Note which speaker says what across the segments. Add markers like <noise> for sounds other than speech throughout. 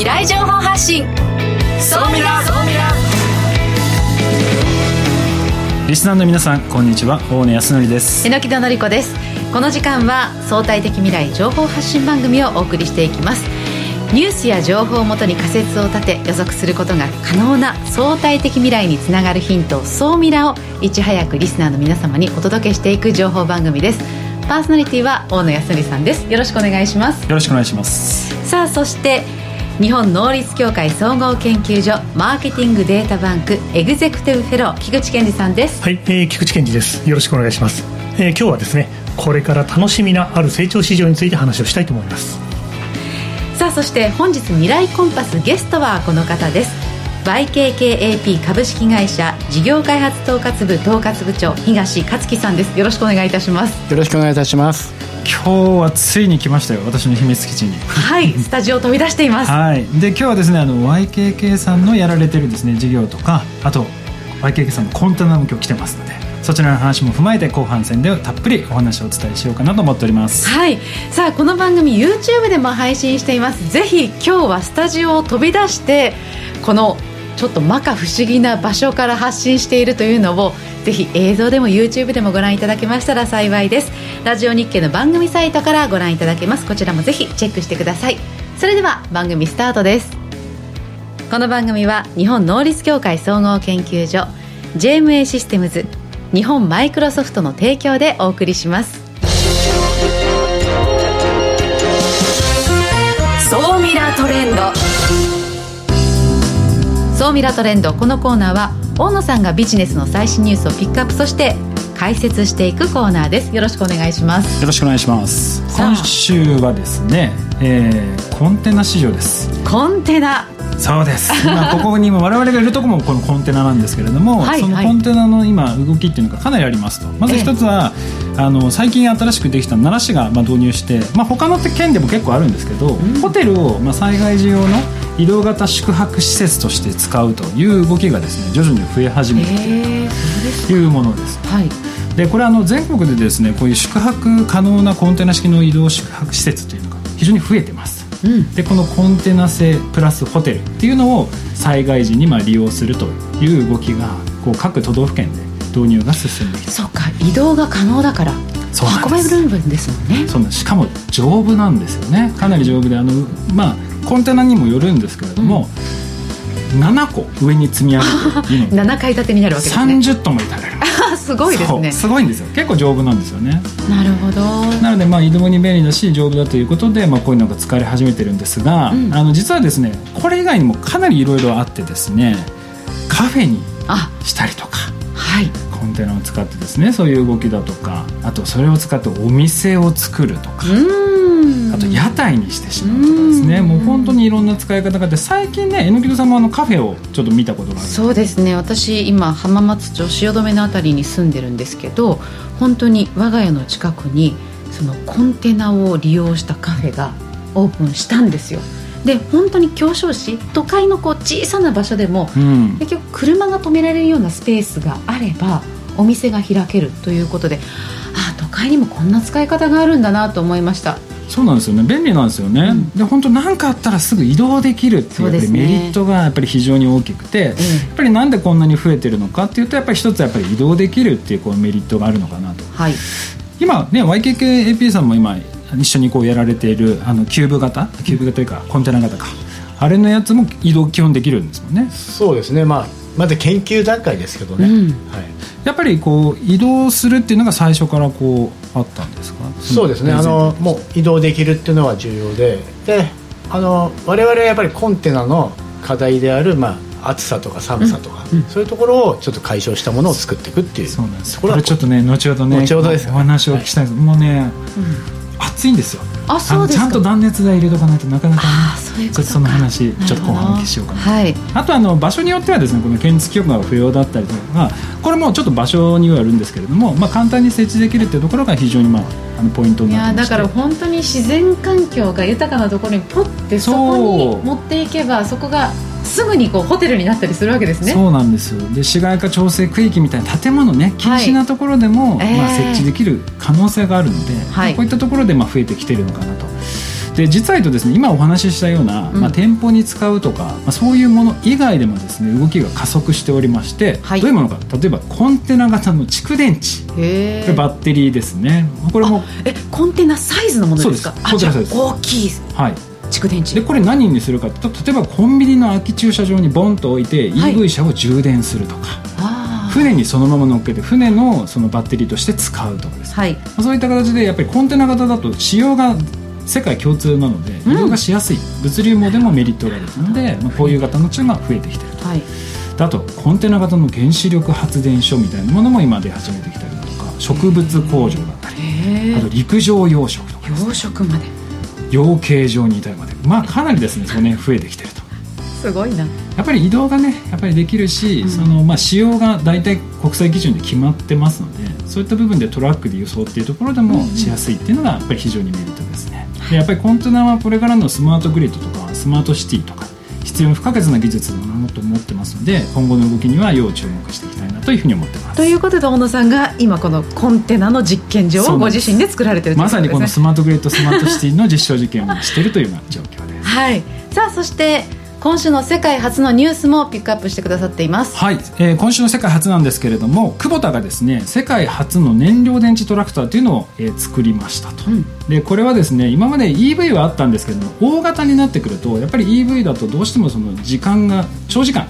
Speaker 1: 未来情報発信。
Speaker 2: そうみらそうみら
Speaker 3: リスナーの皆さんこんにちは。大野康則です。
Speaker 4: 榎木戸紀子です。この時間は相対的未来情報発信番組をお送りしていきます。ニュースや情報をもとに仮説を立て予測することが可能な相対的未来につながるヒント総ミラをいち早くリスナーの皆様にお届けしていく情報番組です。パーソナリティは大野康則さんです。よろしくお願いします。
Speaker 3: よろしくお願いします。
Speaker 4: さあそして日本能率協会総合研究所マーケティングデータバンクエグゼクティブフェロー菊池健二さんです。
Speaker 5: はい、えー、菊池健二です。よろしくお願いします、えー、今日はですねこれから楽しみなある成長市場について話をしたいと思います。
Speaker 4: さあそして本日未来コンパスゲストはこの方です YKKAP 株式会社事業開発統括部統括部長東克樹さんです。よろしくお願いいたします。
Speaker 6: よろしくお願いいたします。
Speaker 3: 今日はついに来ましたよ私の秘密基地に。
Speaker 4: はい <laughs> スタジオ飛び出しています。
Speaker 3: はい。で今日はですねあの YKK さんのやられてるですね事業とかあと YKK さんのコンテナも今日来てますのでそちらの話も踏まえて後半戦でたっぷりお話をお伝えしようかなと思っております。
Speaker 4: はい。さあこの番組 YouTube でも配信しています。ぜひ今日はスタジオを飛び出してこのちょっと摩訶不思議な場所から発信しているというのをぜひ映像でも YouTube でもご覧いただけましたら幸いです。ラジオ日経の番組サイトからご覧いただけます。こちらもぜひチェックしてください。それでは番組スタートです。この番組は日本能率協会総合研究所 JMA システムズ日本マイクロソフトの提供でお送りします。
Speaker 1: 総ミラートレンド。
Speaker 4: 総ミラトレンドこのコーナーは大野さんがビジネスの最新ニュースをピックアップそして解説していくコーナーです。よろしくお願いします。
Speaker 3: よろしくお願いします。今週はですね、えー、コンテナ市場です。
Speaker 4: コンテナ
Speaker 3: そうです。今ここにも我々がいるところもこのコンテナなんですけれども、はい、そのコンテナの今動きっていうのがかなりありますと。まず一つは、ええ、あの最近新しくできた奈良市がまあ導入して、まあ、他の県でも結構あるんですけど、うん、ホテルをまあ災害時用の移動型宿泊施設として使うという動きがですね徐々に増え始めているというものです。はい。でこれあの全国でですねこういう宿泊可能なコンテナ式の移動宿泊施設というのが非常に増えてます、うん、でこのコンテナ製プラスホテルっていうのを災害時にまあ利用するという動きがこう各都道府県で導入が進んできて
Speaker 4: そうか移動が可能だから運べるんですもんね。
Speaker 3: そうしかも丈夫なんですよね。かなり丈夫であのまあコンテナにもよるんですけれども、うん、7個上に積み上げていいの
Speaker 4: 7 <laughs> 階建てになるわけですね。
Speaker 3: 30トンも耐えら。れ <laughs> る
Speaker 4: すごいですね。
Speaker 3: すごいんですよ。結構丈夫なんですよね。
Speaker 4: なるほど。
Speaker 3: なのでまあ移動に便利だし丈夫だということで、まあ、こういうのが使われ始めてるんですが、うん、あの実はですねこれ以外にもかなりいろいろあってですねカフェにしたりとかはい。コンテナを使ってですねそういう動きだとかあとそれを使ってお店を作るとかあと屋台にしてしまうとかですね。もう本当にいろんな使い方があって最近ね榎木戸さんもあのカフェをちょっと見たことがある
Speaker 4: そうですね。私今浜松町汐留の辺りに住んでるんですけど本当に我が家の近くにそのコンテナを利用したカフェがオープンしたんですよ。で本当に狭小市都会のこう小さな場所でも、うん、結局車が止められるようなスペースがあればお店が開けるということでああ都会にもこんな使い方があるんだなと思いました
Speaker 3: そうなんですよね。便利なんですよね、うん、で本当何かあったらすぐ移動できるっていうメリットがやっぱり非常に大きくて、ね、やっぱりなんでこんなに増えてるのかっていうとやっぱり一つやっぱり移動できるっていうこうメリットがあるのかなと、はい、今ね YKKAP さんも今一緒にこうやられているあのキューブ型？キューブ型というかコンテナ型か。あれのやつも移動基本できるんですもんね。
Speaker 6: そうですね。まあまだ研究段階ですけどね、うん、はい、
Speaker 3: やっぱりこう移動するっていうのが最初からこうあったんですか？
Speaker 6: そうですね。あのもう移動できるっていうのは重要で。であの我々はやっぱりコンテナの課題である、まあ、暑さとか寒さとか、うん、そういうところをちょっと解消したものを作っていくっていう。
Speaker 3: そうなんです。これちょっとね後ほどね
Speaker 6: 後ほどです。
Speaker 3: お話を聞きたいです、はい、もうね、うん。暑いんですよ
Speaker 4: あそうです
Speaker 3: ちゃんと断熱材入れとかないとなかなか、ね、ちょっとその話ちょっと後半お聞きしようかな、はい、あとあの場所によってはですねこの検出許可が不要だったりとかこれもちょっと場所にはよるんですけれども、まあ、簡単に設置できるっていうところが非常に、まあ、あのポイントになってま
Speaker 4: して。いやだから本当に自然環境が豊かなところにポッてそこに持っていけばそこがすぐにこうホテルになったりするわけですね。
Speaker 3: そうなんです。で市街化調整区域みたいな建物ね禁止なところでも、はい、まあ、設置できる可能性があるので、はい、こういったところでまあ増えてきてるのかなと。で実はとですね今お話ししたような、まあ、店舗に使うとか、まあ、そういうもの以外でもですね動きが加速しておりまして、はい、どういうものか。例えばコンテナ型の蓄電池。これバッテリーですね。これも
Speaker 4: えコンテナサイズのものですか？
Speaker 3: そうです。
Speaker 4: 大きい。はい蓄電池。
Speaker 3: でこれ何にするかと例えばコンビニの空き駐車場にボンと置いて EV 車を充電するとか、はい、船にそのまま乗っけて船のそのバッテリーとして使うとかです、はい、そういった形でやっぱりコンテナ型だと仕様が世界共通なので移動がしやすい、うん、物流網でもメリットがあるので、まあ、こういう型のっていうのが増えてきてると、はい、あとコンテナ型の原子力発電所みたいなものも今出始めてきたりだとか植物工場だったりあと陸上養殖とか、
Speaker 4: 養殖まで
Speaker 3: 養鶏場に至るまでまあかなりですねその辺増えてきてると。
Speaker 4: すごいな。
Speaker 3: やっぱり移動がねやっぱりできるし、うん、そのまあ仕様が大体国際基準で決まってますのでそういった部分でトラックで輸送っていうところでもしやすいっていうのがやっぱり非常にメリットですね、でやっぱりコンテナはこれからのスマートグリッドとかスマートシティとか必要不可欠な技術なのと思ってますので今後の動きには要注目していきたいなというふうに思ってます。
Speaker 4: ということで小野さんが今このコンテナの実験場をご自身で作られてる
Speaker 3: ということです、ね、まさにこのスマートグリッドスマートシティの実証実験をしているというような状況です。
Speaker 4: はい。さあそして今週の世界初のニュースもピックアップしてくださっています。
Speaker 3: はい、えー、今週の世界初なんですけれども久保田がですね世界初の燃料電池トラクターというのを、えー、作りましたと、うん、でこれはですね今まで EV はあったんですけども大型になってくるとやっぱり EV だとどうしてもその時間が長時間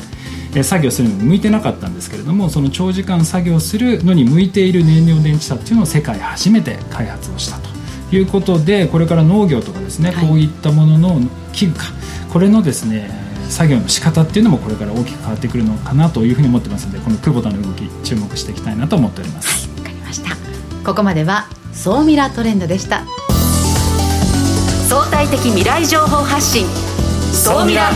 Speaker 3: え作業するのに向いてなかったんですけれどもその長時間作業するのに向いている燃料電池車っていうのを世界初めて開発をしたということでこれから農業とかですね、はい、こういったものの器具かこれのですね作業の仕方っていうのもこれから大きく変わってくるのかなというふうに思ってますのでこの久保田の動き注目していきたいなと思っております。
Speaker 4: はいわかりました。ここまでは総ミラートレンドでした。
Speaker 1: 相対的未来情報発信。総ミラ。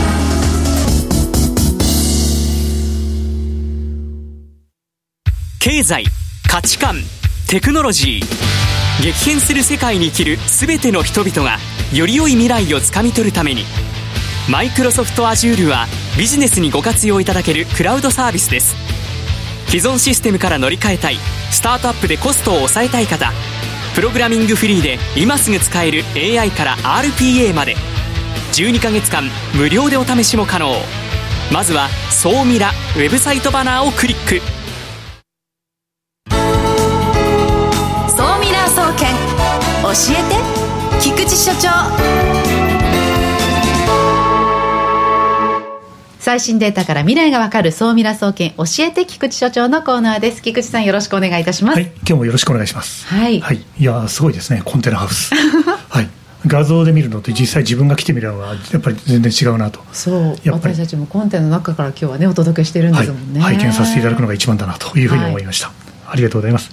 Speaker 2: 経済価値観テクノロジー。激変する世界に生きる全ての人々がより良い未来をつかみ取るためにマイクロソフト Azure はビジネスにご活用いただけるクラウドサービスです。既存システムから乗り換えたいスタートアップでコストを抑えたい方プログラミングフリーで今すぐ使える AI から RPA まで12ヶ月間無料でお試しも可能。まずは「総ミラ」ウェブサイトバナーをクリック。
Speaker 4: 最新データから未来がわかる総ミラ総研教えて菊池所長のコーナーです。菊池さんよろしくお願いいたします。
Speaker 5: はい今日もよろしくお願いします。
Speaker 4: はい、
Speaker 5: はい、いやすごいですねコンテナハウス。<laughs> はい。画像で見るのと実際自分が来てみるのはやっぱり全然違うなと。
Speaker 4: そう。私たちもコンテナの中から今日はねお届けしてるんですもんね、
Speaker 5: はい、拝見させていただくのが一番だなというふうに思いました、はい、ありがとうございます。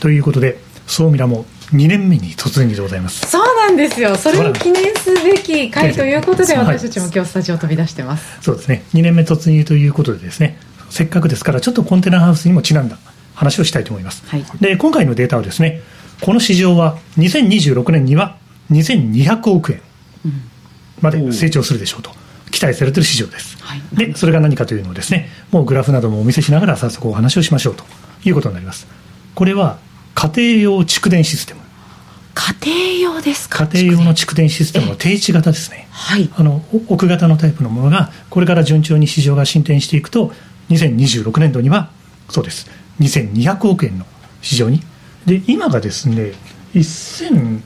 Speaker 5: ということで総ミラも2年目に突入でございます。
Speaker 4: そうなんですよ。それに記念すべき回ということで私たちも今日スタジオ飛び出してます。
Speaker 5: そうですね。2年目突入ということでですね。せっかくですからちょっとコンテナハウスにもちなんだ話をしたいと思います、はい、で今回のデータはですねこの市場は2026年には2200億円まで成長するでしょうと期待されている市場です、はい、でそれが何かというのをですねもうグラフなどもお見せしながら早速お話をしましょうということになります。これは家庭用蓄電システム。
Speaker 4: 家庭用ですか？
Speaker 5: 家庭用の蓄電システムの定置型ですね、
Speaker 4: はい、
Speaker 5: あの奥型のタイプのものがこれから順調に市場が進展していくと2026年度にはそうです。2200億円の市場に。で今がですね1600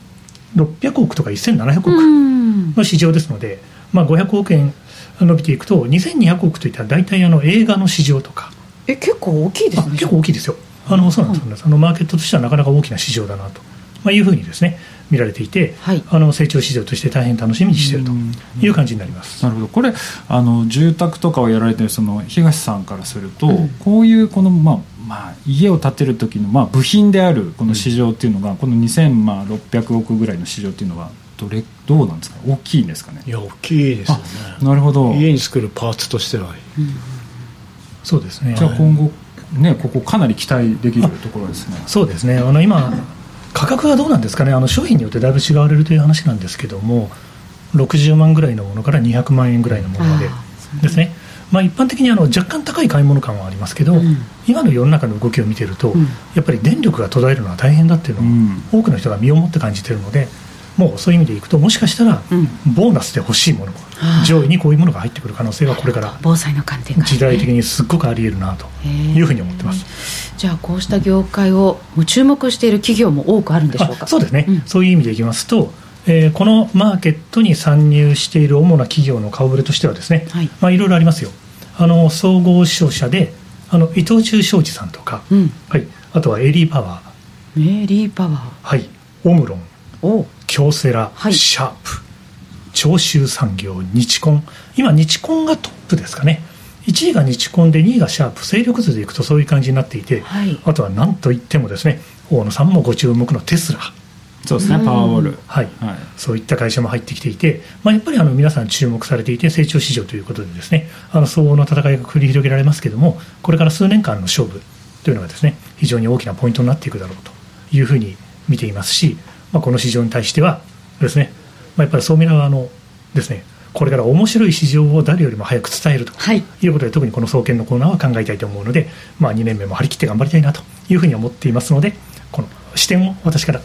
Speaker 5: 億とか1700億の市場ですので、まあ、500億円伸びていくと2200億といったら大体あの映画の市場とか。
Speaker 4: え結構大きいですね。
Speaker 5: 結構大きいですよあのそうなんです、うん、あのマーケットとしてはなかなか大きな市場だなと。まあ、いうふうにですね見られていて、はい、あの成長市場として大変楽しみにしているという感じになります。
Speaker 3: なるほど。これあの住宅とかをやられてるその東さんからすると、うん、こういうこの、まあまあ、家を建てる時の、まあ、部品であるこの市場っていうのが、うん、この2600億ぐらいの市場っていうのはどれどうなんですか？大きいんですかね？
Speaker 6: いや大きいですよね。
Speaker 3: なるほど。
Speaker 6: 家に作るパーツとしては、うん、
Speaker 5: そうですね。
Speaker 3: じゃあ今後ねここかなり期待できるところですね。
Speaker 5: そうですね。あの今価格はどうなんですかね。あの商品によってだいぶ違われるという話なんですけども60万ぐらいのものから200万円ぐらいのものまでですね。まあ、一般的にあの若干高い買い物感はありますけど、うん、今の世の中の動きを見てると、うん、やっぱり電力が途絶えるのは大変だっていうのを、多くの人が身をもって感じているので、もうそういう意味でいくともしかしたら、ボーナスで欲しいもの、上位にこういうものが入ってくる可能性はこれから
Speaker 4: 防災の観点
Speaker 5: 時代的にすっごくありえるなというふうに思ってます。
Speaker 4: じゃあこうした業界を注目している企業も多くあるんでしょうか？
Speaker 5: そうですね、うん、そういう意味でいきますとえー、このマーケットに参入している主な企業の顔ぶれとしてはですね、はい。まあ、いろいろありますよ。あの総合商社であの伊藤忠商事さんとか、うん、はい、あとはエリーパワ
Speaker 4: ー。エリーパワー。
Speaker 5: はい。オムロン京セラ、はい、シャープ長州産業日コン今日コンがトップですかね。1位が日コンで2位がシャープ。勢力図でいくとそういう感じになっていて、はい、あとは何といってもですね大野さんもご注目のテスラ。
Speaker 3: そうですね、パワーウォール、
Speaker 5: はい、はい、そういった会社も入ってきていて、まあ、やっぱりあの皆さん注目されていて、成長市場ということで、ですねあの相応の戦いが繰り広げられますけれども、これから数年間の勝負というのがですね非常に大きなポイントになっていくだろうというふうに見ていますし、まあ、この市場に対してはですね、まあ、やっぱりそう見ながらのですねこれから面白い市場を誰よりも早く伝えるということで、はい、特にこの総研のコーナーは考えたいと思うので、まあ、2年目も張り切って頑張りたいなというふうに思っていますので、この視点を私から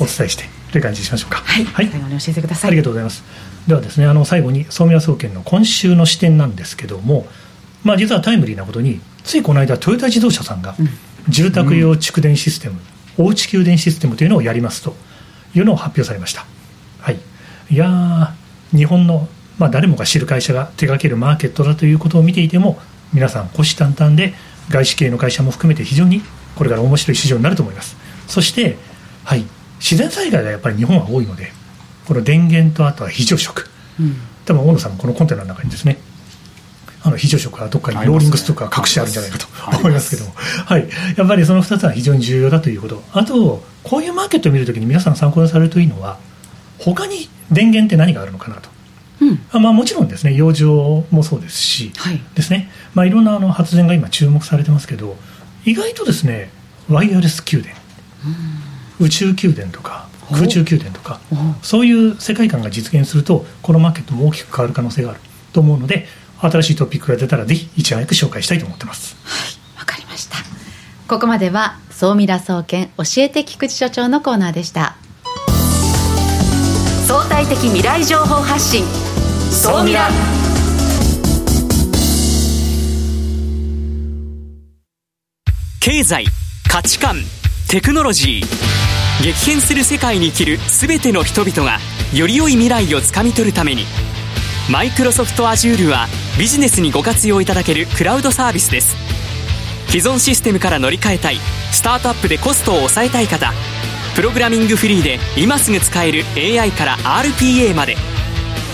Speaker 5: お伝えしてという感じにしましょうか。
Speaker 4: はい、はい、最後に教えてください。
Speaker 5: ありがとうございます。ではですね、あの最後に総宮総研の今週の視点なんですけども、まあ実はタイムリーなことに、ついこの間トヨタ自動車さんが住宅用蓄電システム、うん、おうち給電システムというのをやりますというのを発表されました。はい。いや日本のまあ誰もが知る会社が手掛けるマーケットだということを見ていても、皆さん虎視眈々で外資系の会社も含めて非常にこれから面白い市場になると思います。そしてはい自然災害がやっぱり日本は多いのでこの電源とあとは非常食、うん、多分大野さんもこのコンテナの中にですねあの非常食はどっかにローリングストックが隠してあるんじゃないかと思いますけど。も、はい、やっぱりその2つは非常に重要だということ。あとこういうマーケットを見るときに皆さん参考にされるといいのは他に電源って何があるのかなと。うん、あまあ、もちろんですね。洋上もそうですし、はい、ですね。まあ、いろんなあの発電が今注目されてますけど意外とですねワイヤレス給電、宇宙宮殿とか空中宮殿とかそういう世界観が実現するとこのマーケットも大きく変わる可能性があると思うので新しいトピックが出たらぜひいち早く紹介したいと思ってます。
Speaker 4: はいわかりました。ここまでは総ミラ総研教えて菊池所長のコーナーでした。
Speaker 1: 相対的未来情報発信総ミラ。
Speaker 2: 経済価値観テクノロジー。激変する世界に生きる全ての人々がより良い未来をつかみ取るためにマイクロソフト Azure はビジネスにご活用いただけるクラウドサービスです。既存システムから乗り換えたいスタートアップでコストを抑えたい方。プログラミングフリーで今すぐ使える AI から RPA まで。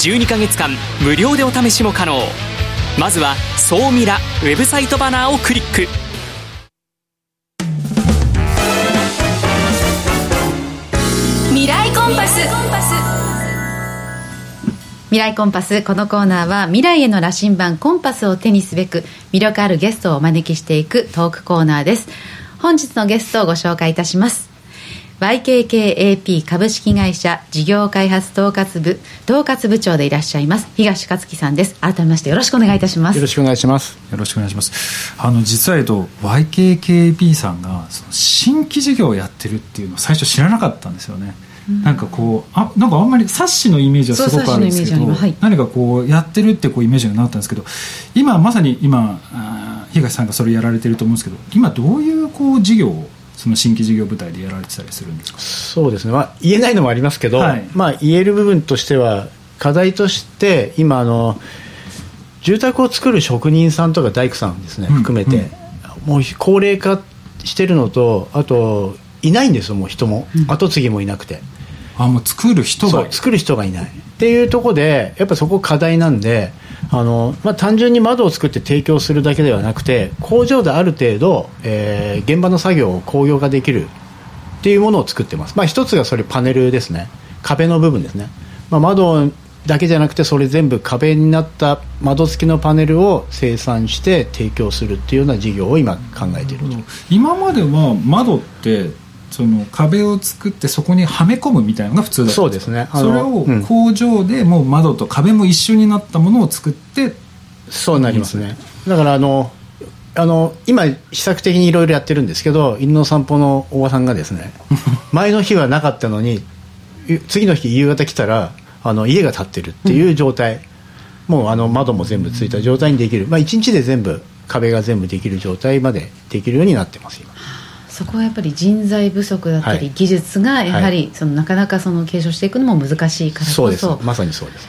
Speaker 2: 12ヶ月間無料でお試しも可能。まずは「総ミラ」ウェブサイトバナーをクリック。
Speaker 4: 未来コンパス。このコーナーは未来への羅針盤コンパスを手にすべく魅力あるゲストをお招きしていくトークコーナーです。本日のゲストをご紹介いたします。YKKAP 株式会社事業開発統括部統括部長でいらっしゃいます東克樹さんです。改めましてよろしくお願いいたします。
Speaker 6: よろしくお願いします。
Speaker 3: よろしくお願いします。あの実はえっと YKKAP さんがその新規事業をやってるっていうのを最初知らなかったんですよねなんかこうあなんかあんまり冊子のイメージはすごくあるんですけど、はい、何かこうやってるってこうイメージがなかったんですけど今まさに今東さんがそれやられてると思うんですけど今どういうこう事業をその新規事業部隊でやられてたりするんですか？
Speaker 6: そうですね、まあ、言えないのもありますけど、はい、まあ、言える部分としては課題として今あの住宅を作る職人さんとか大工さんですね、含めて、うんうん、もう高齢化してるのとあといないんですよもう人も、うん、後継ぎもいなくて
Speaker 3: あもう作る人が
Speaker 6: 作る人がいない。っていうところでやっぱそこ課題なんであの、まあ、単純に窓を作って提供するだけではなくて工場である程度、えー、現場の作業を工業化できる。っていうものを作ってます、まあ、一つがそれパネルですね。壁の部分ですね、まあ、窓だけじゃなくてそれ全部壁になった窓付きのパネルを生産して提供するっていうような事業を今考えている
Speaker 3: 今までは窓ってその壁を作ってそこにはめ込むみたいなのが普通だった
Speaker 6: そうですね。
Speaker 3: それを工場でもう窓と壁も一緒になったものを作って
Speaker 6: そうなりますね。だからあのあの今試作的にいろいろやってるんですけど犬の散歩のおばさんがですね <laughs> 前の日はなかったのに次の日夕方来たらあの家が建ってるっていう状態、うん、もうあの窓も全部ついた状態にできる、まあ、1日で全部壁が全部できる状態までできるようになってます今。
Speaker 4: そこはやっぱり人材不足だったり、技術がやはり、そのなかなかその継承していくのも難しいからこそ。
Speaker 6: そうです。まさにそうです。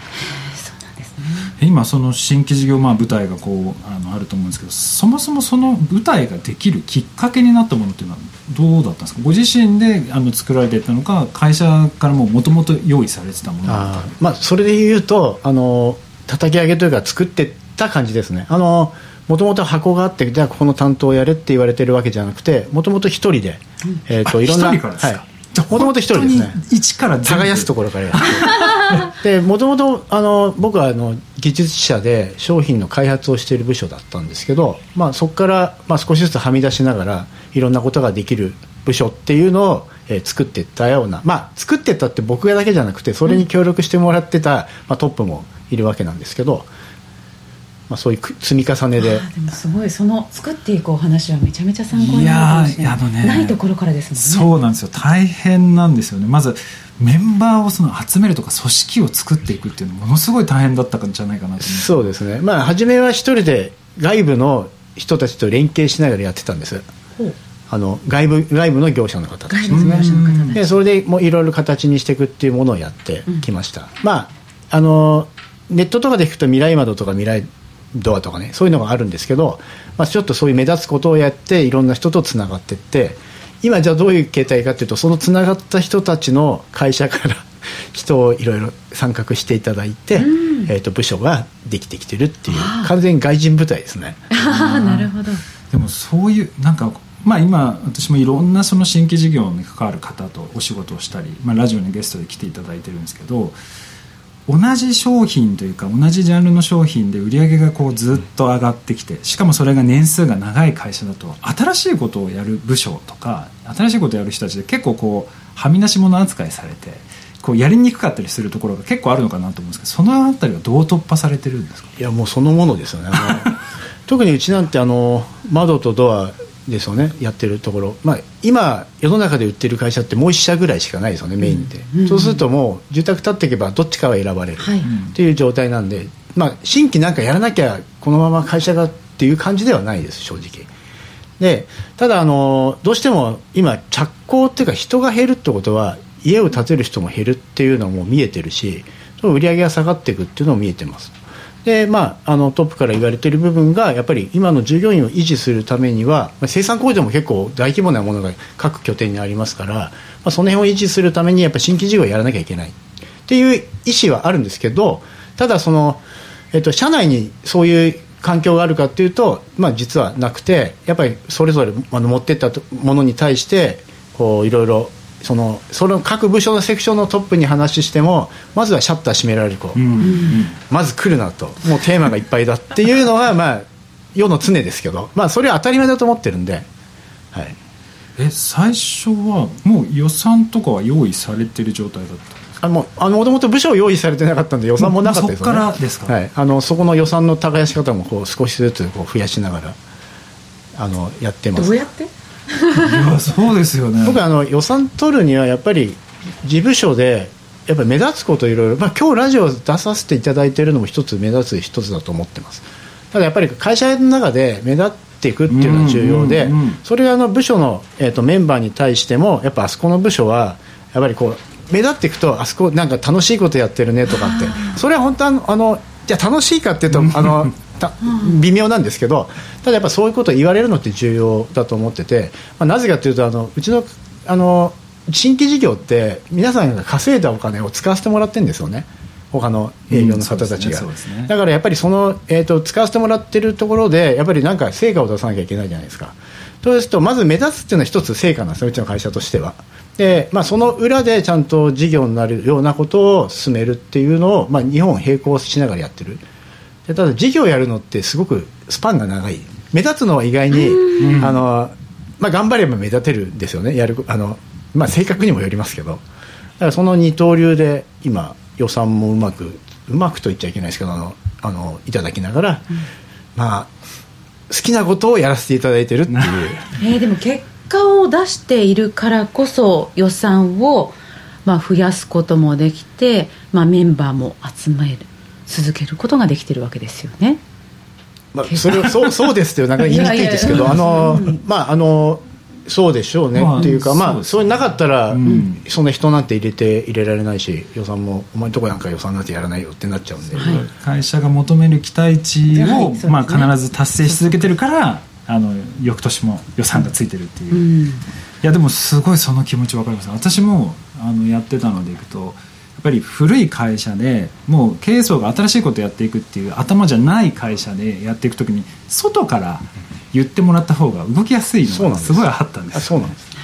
Speaker 3: 今その新規事業まあ舞台がこうあのあると思うんですけどそもそもその舞台ができるきっかけになったものっていうのはどうだったんですか？ご自身であの作られていたのか会社からももともと用意されてたもの
Speaker 6: あ、まあ、それで言うとあの叩き上げというか作ってった感じですね。あのもともと箱があってじゃあここの担当をやれって言われてるわけじゃなくてもともと一人で、
Speaker 3: うん、えーと、いろんなはい。
Speaker 6: もともと一人ですね。
Speaker 3: 一から
Speaker 6: 耕すところからやって <laughs> でもともと僕はあの技術者で商品の開発をしている部署だったんですけど、まあ、そこから、まあ、少しずつはみ出しながらいろんなことができる部署っていうのを、えー、作っていったような、まあ、作っていったって僕だけじゃなくてそれに協力してもらってた、まあ、トップもいるわけなんですけど、まあ、そういう積み重ねで。
Speaker 4: でもすごいその作っていくお話はめちゃめちゃ参考になるかもしれない。あの、ね、ないところからです
Speaker 3: もんね。そうなんですよ。大変なんですよ。ねまずメンバーをその集めるとか組織を作っていくっていうのものすごい大変だったんじゃないかなと
Speaker 6: そうですね。まあ初めは一人で外部の人たちと連携しながらやってたんです。あの外部外部の業者の方たちですね。でそれでもういろいろ形にしていくっていうものをやってきました、うん、まああのネットとかで聞くと未来窓とか未来ドアとかねそういうのがあるんですけど、まあ、ちょっとそういう目立つことをやっていろんな人とつながっていって今じゃあどういう形態かというとそのつながった人たちの会社から <laughs> 人をいろいろ参画していただいて、うん、えー、と部署ができてきてるっていう完全に外人部隊ですね。
Speaker 4: なるほど。
Speaker 3: でもそういうなんかまあ、今私もいろんなその新規事業に関わる方とお仕事をしたり、まあ、ラジオにゲストで来ていただいてるんですけど同じ商品というか同じジャンルの商品で売り上げがこうずっと上がってきてしかもそれが年数が長い会社だと新しいことをやる部署とか新しいことをやる人たちで結構こうはみ出し物扱いされてこうやりにくかったりするところが結構あるのかなと思うんですけどそのあたりはどう突破されてるんですか？
Speaker 6: いやもうそのものですよね。特にうちなんてあの窓とドアですよねやってるところ、まあ、今世の中で売ってる会社ってもう1社ぐらいしかないですよねメインで、うん、そうするともう住宅建っていけばどっちかは選ばれるっていう状態なんで、まあ、新規なんかやらなきゃこのまま会社がっていう感じではないです正直。でただあのどうしても今着工っていうか人が減るってことは家を建てる人も減るっていうのも見えてるし売り上げが下がっていくっていうのも見えてますでまあ、あのトップから言われている部分がやっぱり今の従業員を維持するためには生産工場も結構大規模なものが各拠点にありますから、まあ、その辺を維持するためにやっぱ新規事業をやらなきゃいけないっていう意思はあるんですけどただその、えっと、社内にそういう環境があるかというと、まあ、実はなくてやっぱりそれぞれあの持っていったものに対してこういろいろそのその各部署のセクションのトップに話してもまずはシャッター閉められる子、うん、まず来るなと。もうテーマがいっぱいだっていうのがまあ世の常ですけど、まあ、それは当たり前だと思ってるんで、はい、
Speaker 3: え最初はもう予算とかは用意されてる状態だった
Speaker 6: あもともと部署用意されてなかったんで予算もなかったですよね、そこからですか、はい、あのそこの予算の耕し方もこう少しずつこう増やしながらあのやってます。
Speaker 4: どうやって？
Speaker 3: いやそうですよね。
Speaker 6: 僕あの予算取るにはやっぱり事務所でやっぱり目立つこといろいろ、まあ、今日ラジオ出させていただいているのも一つ目立つ一つだと思ってます。ただやっぱり会社の中で目立っていくっていうのは重要で、それがあの部署の、えーと、メンバーに対してもやっぱあそこの部署はやっぱりこう目立っていくとあそこなんか楽しいことやってるねとかって。それは本当はあのじゃ楽しいかっていうとあの微妙なんですけどただやっぱそういうことを言われるのって重要だと思ってて、まあ、なぜかというとあのうちのあの新規事業って皆さんが稼いだお金を使わせてもらってるんですよね。他の営業の方たちが、うんねね、だからやっぱりその、えーと、使わせてもらってるところでやっぱりなんか成果を出さなきゃいけないじゃないですか。そうするとまず目立つっていうのは一つ成果なんですようちの会社としては。で、まあ、その裏でちゃんと事業になるようなことを進めるっていうのを、まあ、日本並行しながらやってる。でただ事業やるのってすごくスパンが長い。目立つのは意外に、あのまあ、頑張れば目立てるんですよね。やるあの、まあ、性格にもよりますけど。だからその二刀流で今予算もうまくうまくと言っちゃいけないですけどあのあのいただきながら、うん、まあ好きなことをやらせていただいてるっていう。
Speaker 4: えー、でも結果を出しているからこそ予算をまあ、増やすこともできて、まあ、メンバーも集める続けることができてるわけですよね。
Speaker 6: まあ、それはそうそうですってなんか言いにくいですけどあの、まああのそうでしょうね、まあ、っていうか、まあ、それなかったら、うん、そんな人なんて入れて入れられないし予算もお前のとこなんか予算なんてやらないよってなっちゃうんで、はい、
Speaker 3: 会社が求める期待値を、はい、まあ、必ず達成し続けてるからあの翌年も予算がついてるっていう、うん、いやでもすごいその気持ち分かります。私もあのやってたのでいくとぱり古い会社でもう経営層が新しいことやっていくっていう頭じゃない会社でやっていく時に外から言ってもらった方が動きやすいのがすごいあったんです
Speaker 6: そうなんです。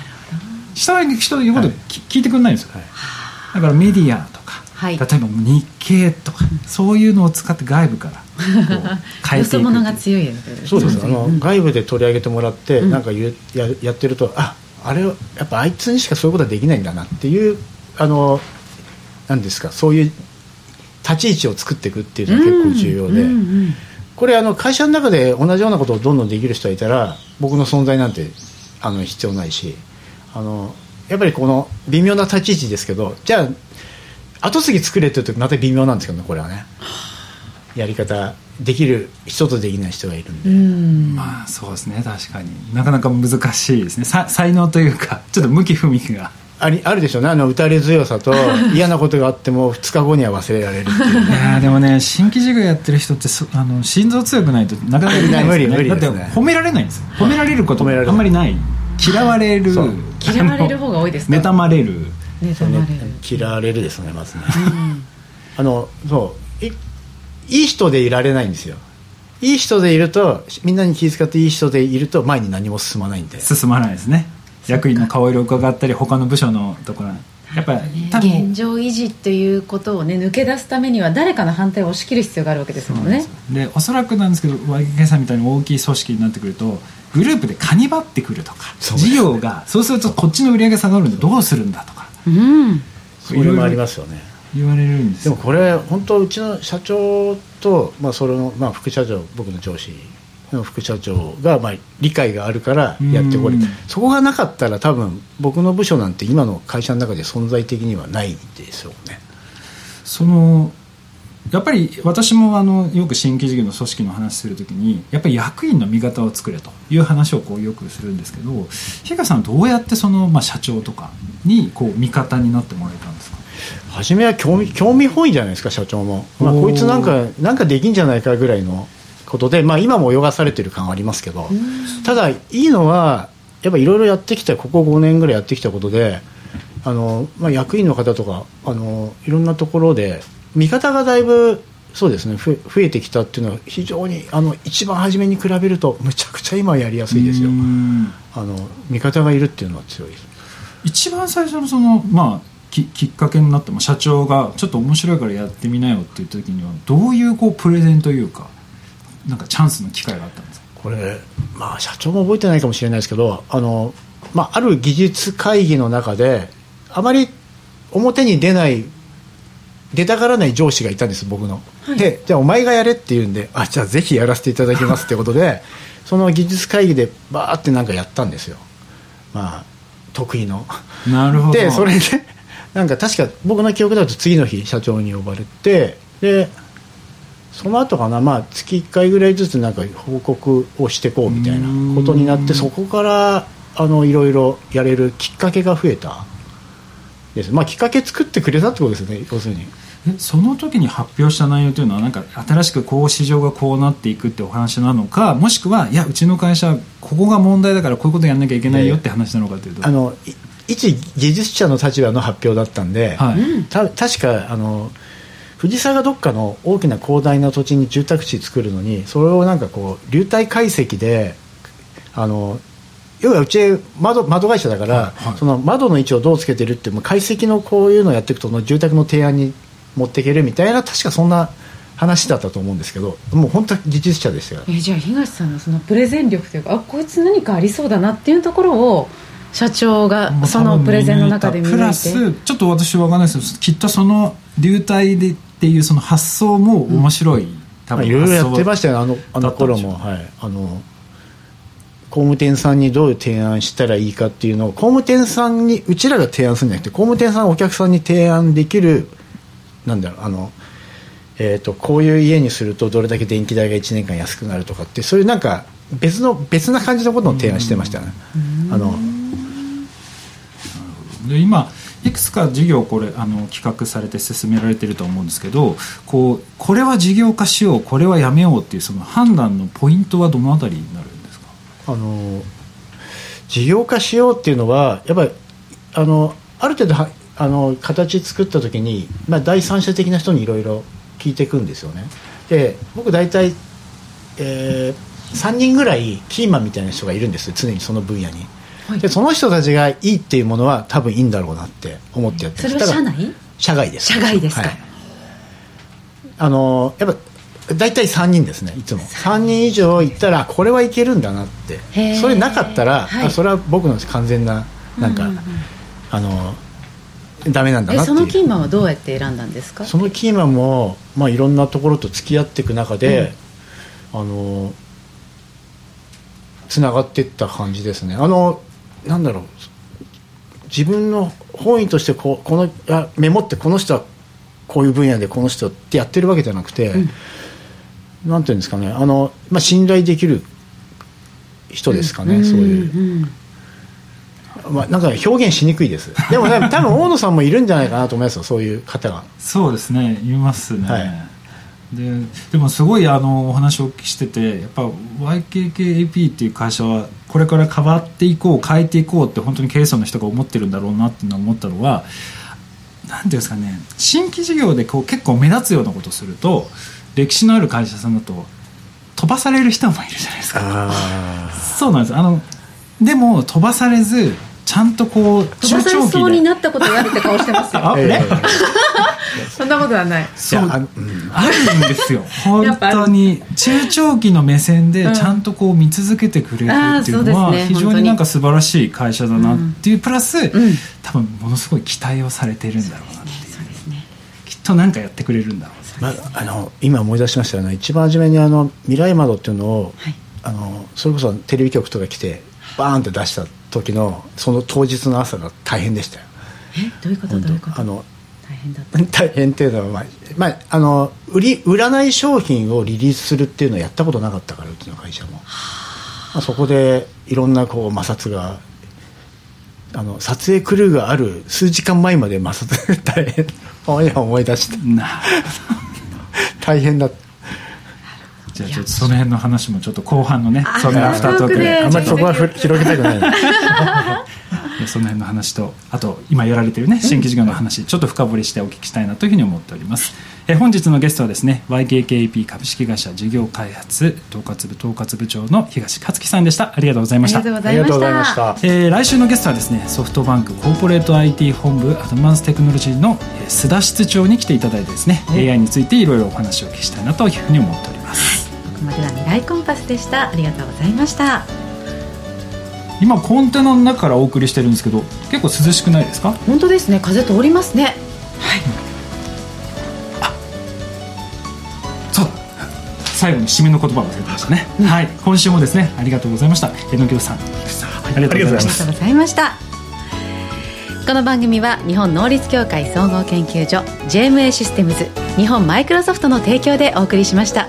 Speaker 3: 下は人の言うこと、聞いてくれないんですよ、はい、だからメディアとか、はい、例えば日経とか、そういうのを使って外部から
Speaker 4: 変えていくよが強い
Speaker 6: そうです。あの、外部で取り上げてもらって、うん、なんかややってるとああれやっぱあいつにしかそういうことはできないんだなっていうあのなんですか？そういう立ち位置を作っていくっていうのは結構重要で、うんうんうん。これあの会社の中で同じようなことをどんどんできる人がいたら僕の存在なんてあの必要ないしあのやっぱりこの微妙な立ち位置ですけどじゃあ後継ぎ作れって言うとまた微妙なんですけどねこれはね。やり方できる人とできない人がいるんで。
Speaker 3: ん。まあそうですね。確かに。なかなか難しいですね。才能というかちょっと向き不向きが
Speaker 6: ありあるでしょうね。あの打たれ強さと <laughs> 嫌なことがあっても2日後には忘れられるっていう、
Speaker 3: ね、いやでもね新規事業やってる人ってあの心臓強くないとなかなかできないですよ、ね、無理無理、ね、だって褒められないんです褒められることあんまりない。嫌われる
Speaker 4: 嫌われる方が多いです
Speaker 3: か？妬まれる。
Speaker 6: 妬まれる嫌われるですねまずね、うん、あのそう。いいい人でいられないんですよ。いい人でいるとみんなに気遣っていい人でいると前に何も進まないんで。
Speaker 3: 進まないですね役員の顔色を伺ったり他の部署のところやっぱり、
Speaker 4: 多分。現状維持っていうことをね抜け出すためには誰かの反対を押し切る必要があるわけですもんね。
Speaker 3: でおそらくなんですけど YK さんみたいに大きい組織になってくるとグループでカニバってくるとか事業がそうするとこっちの売り上げ下がるんでどうするんだとか、うん、
Speaker 6: そういうのもありますよね。
Speaker 3: 言われるんです
Speaker 6: でもこれ本当うちの社長と、まあ、それの、まあ、副社長僕の上司の副社長がまあ理解があるからやってこれ。そこがなかったら多分僕の部署なんて今の会社の中で存在的にはないですよね。
Speaker 3: そのやっぱり私もあのよく新規事業の組織の話するときにやっぱり役員の味方を作れという話をこうよくするんですけど日川さんどうやってその、まあ、社長とかにこう味方になってもらえたんですか？
Speaker 6: 初めは興味興味本位じゃないですか社長も、まあ、こいつなんかなんかできんじゃないかぐらいのことで、まあ、今も泳がされてる感はありますけど、ただいいのはやっぱいろいろやってきたここ5年ぐらいやってきたことであの、まあ、役員の方とかあのいろんなところで見方がだいぶそうですね増えてきたっていうのは非常にあの一番初めに比べるとむちゃくちゃ今やりやすいですよ。あの味方がいるっていうのは強いです。
Speaker 3: 一番最初のそのまあききっかけになっても社長がちょっと面白いからやってみなよっていう時にはどういうこうプレゼンというかなんかチャンスの機会があったんです
Speaker 6: これ、まあ、社長も覚えてないかもしれないですけどあの、まあ、ある技術会議の中であまり表に出ない出たがらない上司がいたんです僕の、はい、でじゃあお前がやれって言うんであじゃあぜひやらせていただきますってことで <laughs> その技術会議でバーってなんかやったんですよ。まあ得意の。
Speaker 3: なるほど。
Speaker 6: でそれでなんか確か僕の記憶だと次の日社長に呼ばれてでその後かな、まあ、月1回ぐらいずつなんか報告をしていこうみたいなことになってそこからあのいろいろやれるきっかけが増えた。です、まあ、きっかけ作ってくれたってことですね要するに。
Speaker 3: その時に発表した内容というのはなんか新しくこう市場がこうなっていくってお話なのかもしくはいやうちの会社ここが問題だからこういうことやんなきゃいけないよって話なのかというと、
Speaker 6: あの一技術者の立場の発表だったんで、はい、た確かあの藤沢がどっかの大きな広大な土地に住宅地作るのにそれをなんかこう流体解析であの要はうち窓窓会社だから、はいはい、その窓の位置をどうつけてるっても解析のこういうのをやっていくとの住宅の提案に持っていけるみたいな確かそんな話だったと思うんですけどもう本当技術者ですよ。
Speaker 4: えじゃあ東さんのそのプレゼン力というかあこいつ何かありそうだなっていうところを社長がそのプレゼンの中で見抜いて。プラス
Speaker 3: ちょっと私は分かんないですけどきっとその流体でっていうその発想も面白い、うん、
Speaker 6: 多分いろいろやってましたよあのあの頃も。はい。あの工務店さんにどういう提案したらいいかっていうのを工務店さんにうちらが提案するんじゃなくて工務店さんお客さんに提案できるなんだろうあの、えーと、こういう家にするとどれだけ電気代が1年間安くなるとかってそういうなんか別の別な感じのことを提案してましたね。あの
Speaker 3: で今いくつか事業これあの企画されて進められてると思うんですけどこうこれは事業化しようこれはやめようっていうその判断のポイントはどのあたりになるんですか？
Speaker 6: あの事業化しようっていうのはやっぱりあのある程度はあの形作った時に、まあ、第三者的な人にいろいろ聞いていくんですよねで僕大体、えー、3人ぐらいキーマンみたいな人がいるんです常にその分野に。でその人たちがいいっていうものは多分いいんだろうなって思ってやって
Speaker 4: それは社内？
Speaker 6: 社外です。
Speaker 4: 社外ですか、はい、
Speaker 6: あのやっぱ大体3人ですねいつも。3人以上いったらこれはいけるんだなって。それなかったら、はい、それは僕の完全ななんか、うんうん。うん、あのダメなんだな
Speaker 4: そのキーマンはどうやって選んだんですか？
Speaker 6: そのキーマンも、まあ、いろんなところと付き合っていく中で、うん、あのつながっていった感じですね。あのなんだろう。自分の本意としてここのあメモってこの人はこういう分野でこの人ってやってるわけじゃなくて、うん、なんていうんですかね。あの、まあ、信頼できる人ですかね、うん、そういう。うんまあ、なんか表現しにくいです。でもね多分大野さんもいるんじゃないかなと思いますよそういう方が。
Speaker 3: そうですねいますね、はいででもすごいあのお話をお聞きしててやっぱ YKKAP っていう会社はこれから変わっていこう変えていこうって本当に経営者の人が思ってるんだろうなっていうのを思ったのは何ていうんですかね新規事業でこう結構目立つようなことをすると歴史のある会社さんだと飛ばされる人もいるじゃないですか。そうなんです。あのでも飛ばされずちゃんとこう
Speaker 4: 飛ばされそうになったことがあるって顔してますよ <laughs> そんなことはない。
Speaker 3: そう。あ,、るんですよ。<laughs> 本当に中長期の目線でちゃんとこう見続けてくれるっていうのは非常になんか素晴らしい会社だなっていうプラス、多分ものすごい期待をされてるんだろうなっていう。きっと何かやってくれるんだろう
Speaker 6: まあ、あの今思い出しましたよね。一番初めにあの未来窓っていうのを、はい、あのそれこそテレビ局とか来てバーンって出した時のその当日の朝が大変でしたよ。
Speaker 4: えどういうこと？どういうこと？あの
Speaker 6: 大変だった。大変っていうのは、まあまあ、あの売り売らない商品をリリースするっていうのはやったことなかったからうちの会社も、まあ、そこでいろんなこう摩擦があの撮影クルーがある数時間前まで摩擦大変。<laughs> 思い出して。<laughs> 大変だった
Speaker 3: じゃあちょっとその辺の話もちょっと後半のねそんなアフタートークで。
Speaker 6: あんまりそこは広げたくない。<laughs>
Speaker 3: その辺の話とあと今やられてるね新規事業の話、ちょっと深掘りしてお聞きしたいなというふうに思っております。え本日のゲストはですね YKKP 株式会社事業開発統括部統括部長の東克樹さんでした。ありがとうございました。あり
Speaker 4: がとうございました。
Speaker 3: えー、来週のゲストはですねソフトバンクコーポレート IT 本部アドバンステクノロジーの須田室長に来ていただいてですね AI についていろいろお話をお聞きしたいなというふうに思っております
Speaker 4: ここまでは未来コンパスでした。ありがとうございました。
Speaker 3: 今コンテナの中からお送りしてるんですけど結構涼しくないですか？
Speaker 4: 本当ですね。風通りますね。はい。
Speaker 3: あそう。最後に締めの言葉を忘れてましたね、うん、はい。今週もですねありがとうございました。榎木さん。ありがとうご
Speaker 4: ざいました。この番組は日本能率協会総合研究所 JMA システムズ日本マイクロソフトの提供でお送りしました。